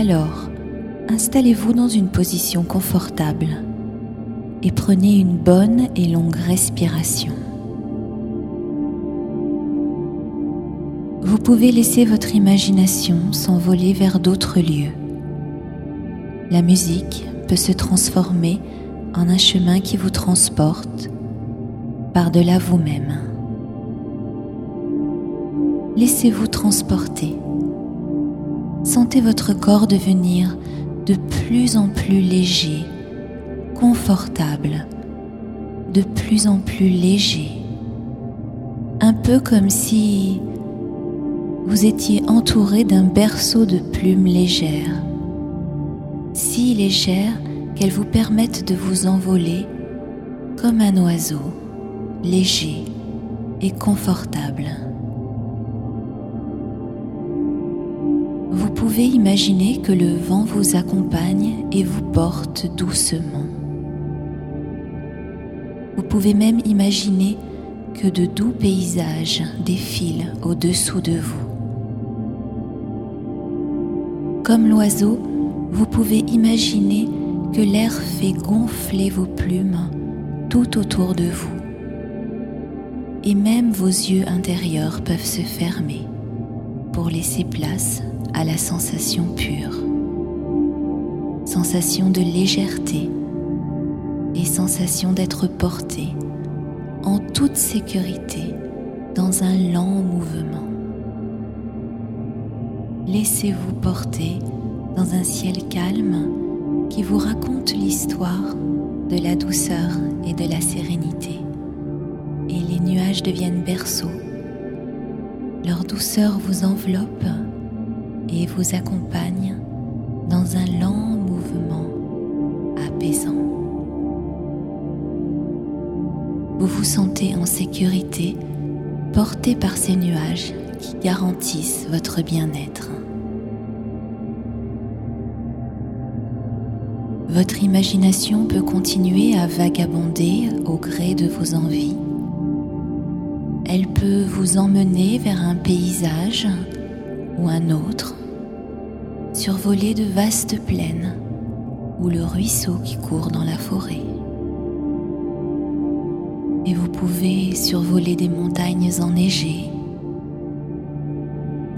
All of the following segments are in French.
Alors, installez-vous dans une position confortable et prenez une bonne et longue respiration. Vous pouvez laisser votre imagination s'envoler vers d'autres lieux. La musique peut se transformer en un chemin qui vous transporte par-delà vous-même. Laissez-vous transporter. Sentez votre corps devenir de plus en plus léger, confortable, de plus en plus léger. Un peu comme si vous étiez entouré d'un berceau de plumes légères, si légères qu'elles vous permettent de vous envoler comme un oiseau, léger et confortable. Pouvez imaginer que le vent vous accompagne et vous porte doucement. Vous pouvez même imaginer que de doux paysages défilent au-dessous de vous. Comme l'oiseau, vous pouvez imaginer que l'air fait gonfler vos plumes tout autour de vous. Et même vos yeux intérieurs peuvent se fermer pour laisser place à la sensation pure. Sensation de légèreté et sensation d'être porté en toute sécurité dans un lent mouvement. Laissez-vous porter dans un ciel calme qui vous raconte l'histoire de la douceur et de la sérénité. Et les nuages deviennent berceaux. Leur douceur vous enveloppe et vous accompagne dans un lent mouvement apaisant. Vous vous sentez en sécurité, porté par ces nuages qui garantissent votre bien-être. Votre imagination peut continuer à vagabonder au gré de vos envies. Elle peut vous emmener vers un paysage ou un autre, survoler de vastes plaines ou le ruisseau qui court dans la forêt. Et vous pouvez survoler des montagnes enneigées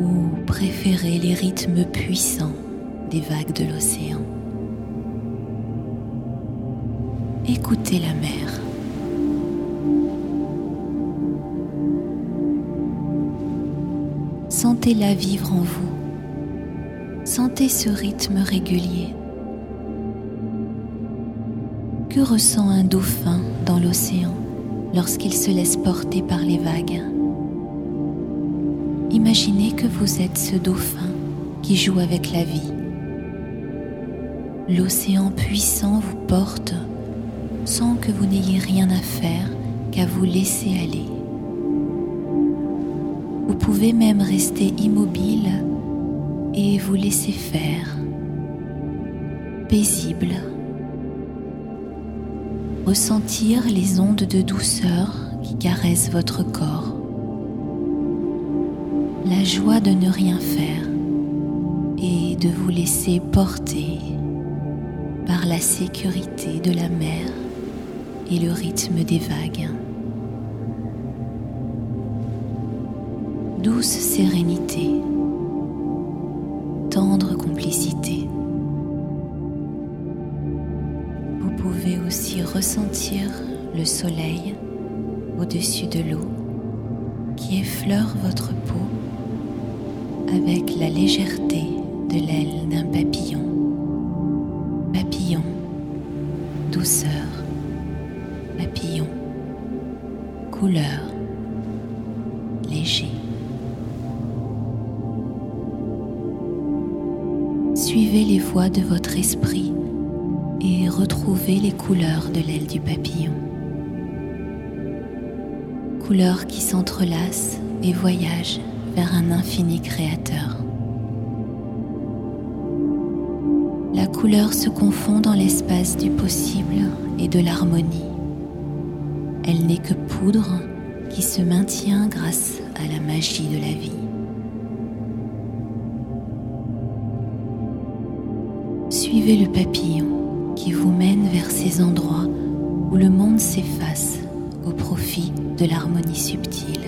ou préférer les rythmes puissants des vagues de l'océan. Écoutez la mer. Sentez-la vivre en vous. Sentez ce rythme régulier. Que ressent un dauphin dans l'océan lorsqu'il se laisse porter par les vagues? Imaginez que vous êtes ce dauphin qui joue avec la vie. L'océan puissant vous porte sans que vous n'ayez rien à faire qu'à vous laisser aller. Vous pouvez même rester immobile et vous laisser faire, paisible, ressentir les ondes de douceur qui caressent votre corps, la joie de ne rien faire et de vous laisser porter par la sécurité de la mer et le rythme des vagues. Douce sérénité, Vous pouvez aussi ressentir le soleil au-dessus de l'eau qui effleure votre peau avec la légèreté de l'aile d'un papillon. Papillon, douceur Suivez les voies de votre esprit et retrouvez les couleurs de l'aile du papillon. Couleurs qui s'entrelacent et voyagent vers un infini créateur. La couleur se confond dans l'espace du possible et de l'harmonie. Elle n'est que poudre qui se maintient grâce à la magie de la vie. Suivez le papillon qui vous mène vers ces endroits où le monde s'efface au profit de l'harmonie subtile.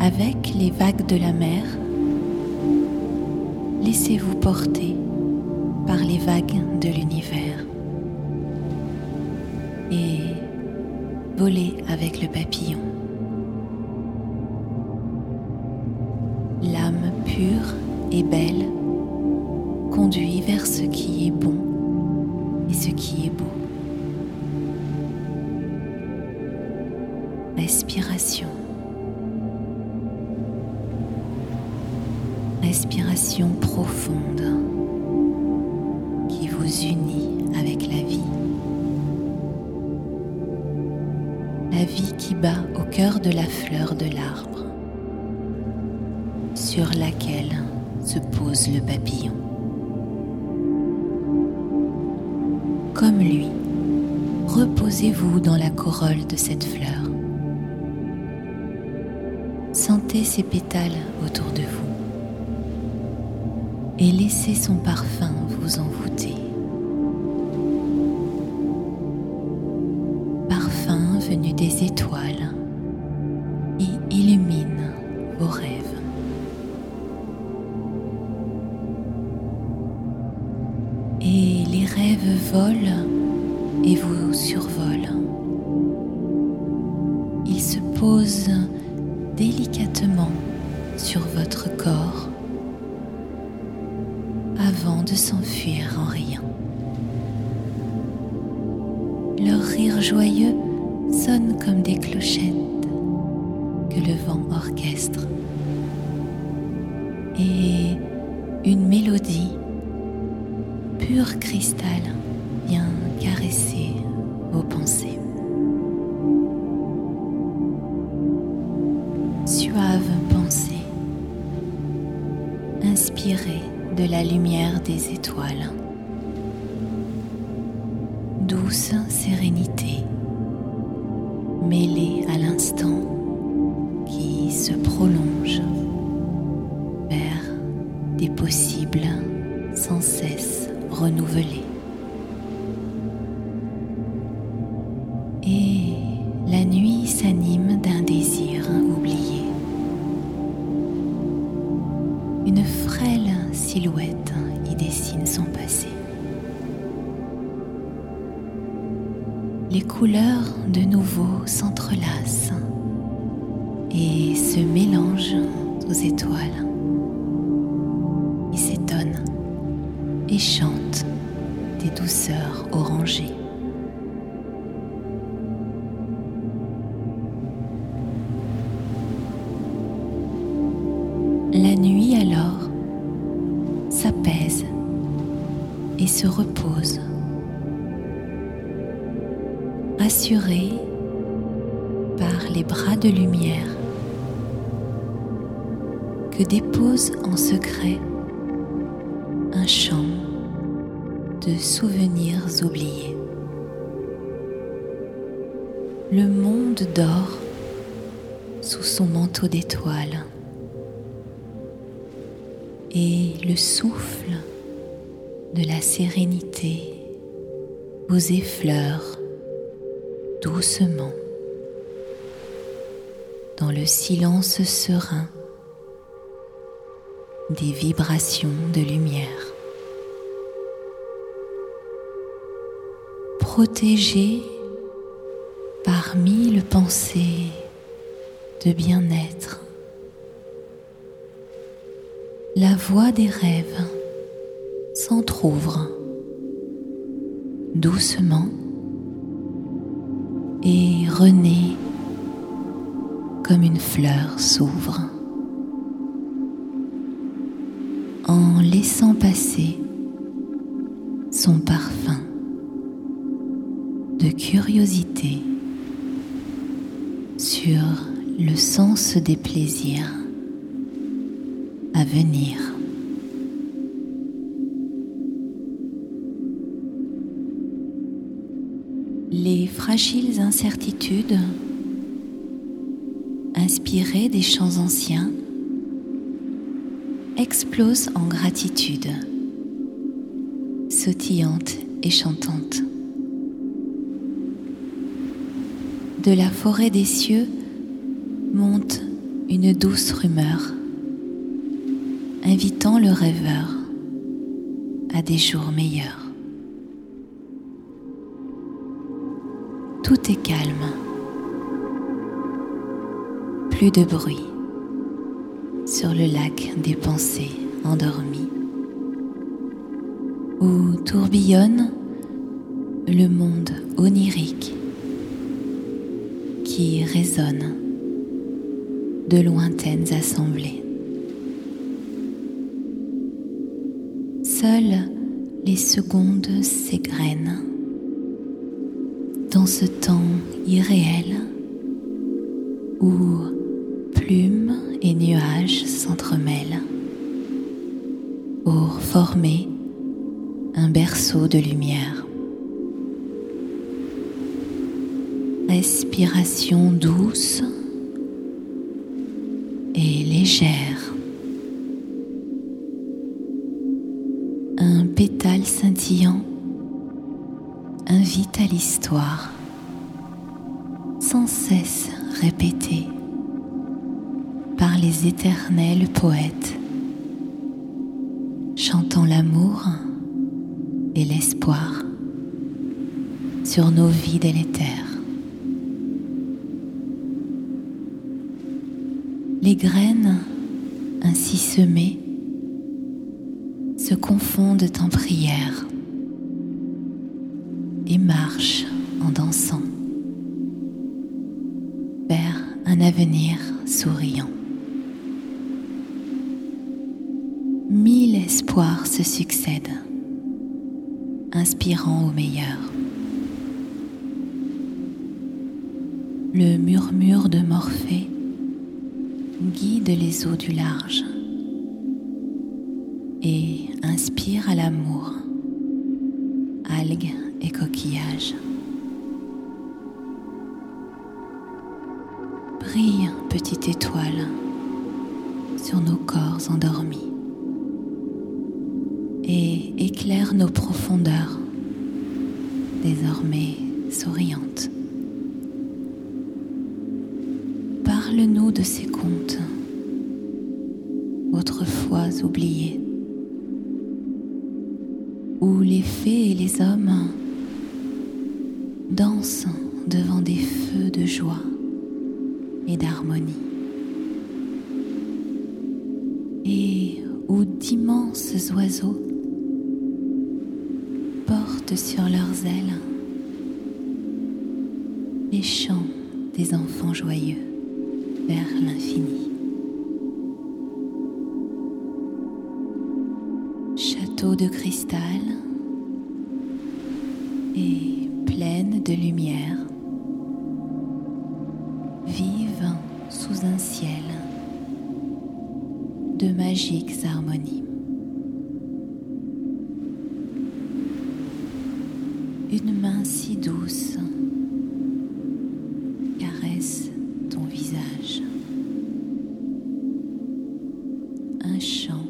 Avec les vagues de la mer, laissez-vous porter par les vagues de l'univers et volez avec le papillon. Pure et belle conduit vers ce qui est bon et ce qui est beau. Respiration. Respiration profonde qui vous unit avec la vie. La vie qui bat au cœur de la fleur de l'arbre sur laquelle se pose le papillon. Comme lui, reposez-vous dans la corolle de cette fleur. Sentez ses pétales autour de vous et laissez son parfum vous envoûter. Parfum venu des étoiles qui illumine vos rêves. Rêves volent et vous survolent. Ils se posent délicatement sur votre corps avant de s'enfuir en riant. Leur rire joyeux sonne comme des clochettes que le vent orchestre et une mélodie pur cristal vient caresser vos pensées. Suave pensée, inspirée de la lumière des étoiles. Douce sérénité mêlée à l'instant s'entrelacent et se mélangent aux étoiles. Que dépose en secret un champ de souvenirs oubliés. Le monde dort sous son manteau d'étoiles et le souffle de la sérénité vous effleure doucement dans le silence serein des vibrations de lumière. Protégé par mille pensées de bien-être, la voie des rêves s'entr'ouvre doucement et renaît comme une fleur s'ouvre en laissant passer son parfum de curiosité sur le sens des plaisirs à venir. Les fragiles incertitudes inspirées des chants anciens explose en gratitude, sautillante et chantante. De la forêt des cieux monte une douce rumeur, invitant le rêveur à des jours meilleurs. Tout est calme, plus de bruit sur le lac des pensées endormies, où tourbillonne le monde onirique qui résonne de lointaines assemblées. Seules les secondes s'égrènent dans ce temps irréel où plumes et nuages s'entremêlent pour former un berceau de lumière. Respiration douce et légère. Un pétale scintillant invite à l'histoire, sans cesse répétée par les éternels poètes, chantant l'amour et l'espoir sur nos vies délétères. Les graines ainsi semées se confondent en prière et marchent en dansant vers un avenir souriant. Mille espoirs se succèdent, inspirant au meilleur. Le murmure de Morphée guide les eaux du large et inspire à l'amour, algues et coquillages. Brille, petite étoile, sur nos corps endormis et éclaire nos profondeurs, désormais souriantes. Parle-nous de ces contes, autrefois oubliés, où les fées et les hommes dansent devant des feux de joie et d'harmonie, et où d'immenses oiseaux portent sur leurs ailes les chants des enfants joyeux vers l'infini. Château de cristal et pleine de lumière, Un chant